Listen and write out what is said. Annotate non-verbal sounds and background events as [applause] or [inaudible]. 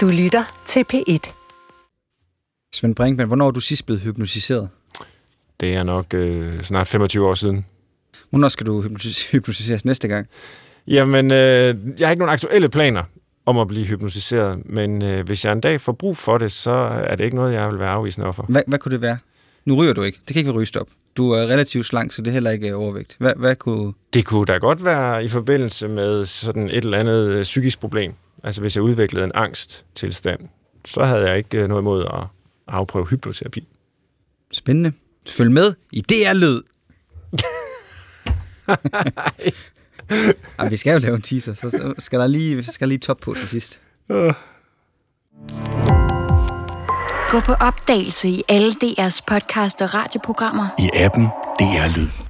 Du lytter til P1. Svend Brinkmann, hvornår er du sidst blevet hypnotiseret? Det er nok øh, snart 25 år siden. Hvornår skal du hypnotis- [laughs] hypnotiseres næste gang? Jamen, øh, jeg har ikke nogen aktuelle planer om at blive hypnotiseret, men øh, hvis jeg en dag får brug for det, så er det ikke noget, jeg vil være afvisende overfor. Hvad, hvad kunne det være? Nu ryger du ikke. Det kan ikke være rygestop. Du er relativt slank, så det er heller ikke overvægt. Hvad, hvad kunne... Det kunne da godt være i forbindelse med sådan et eller andet øh, psykisk problem. Altså hvis jeg udviklede en angsttilstand, så havde jeg ikke øh, noget imod at afprøve hypnoterapi. Spændende. Følg med i DR Lyd. [laughs] Jamen, vi skal jo lave en teaser, så så skal der lige, skal der lige top på til sidst. Gå på opdagelse i alle DR's podcast og radioprogrammer. I appen DR Lyd.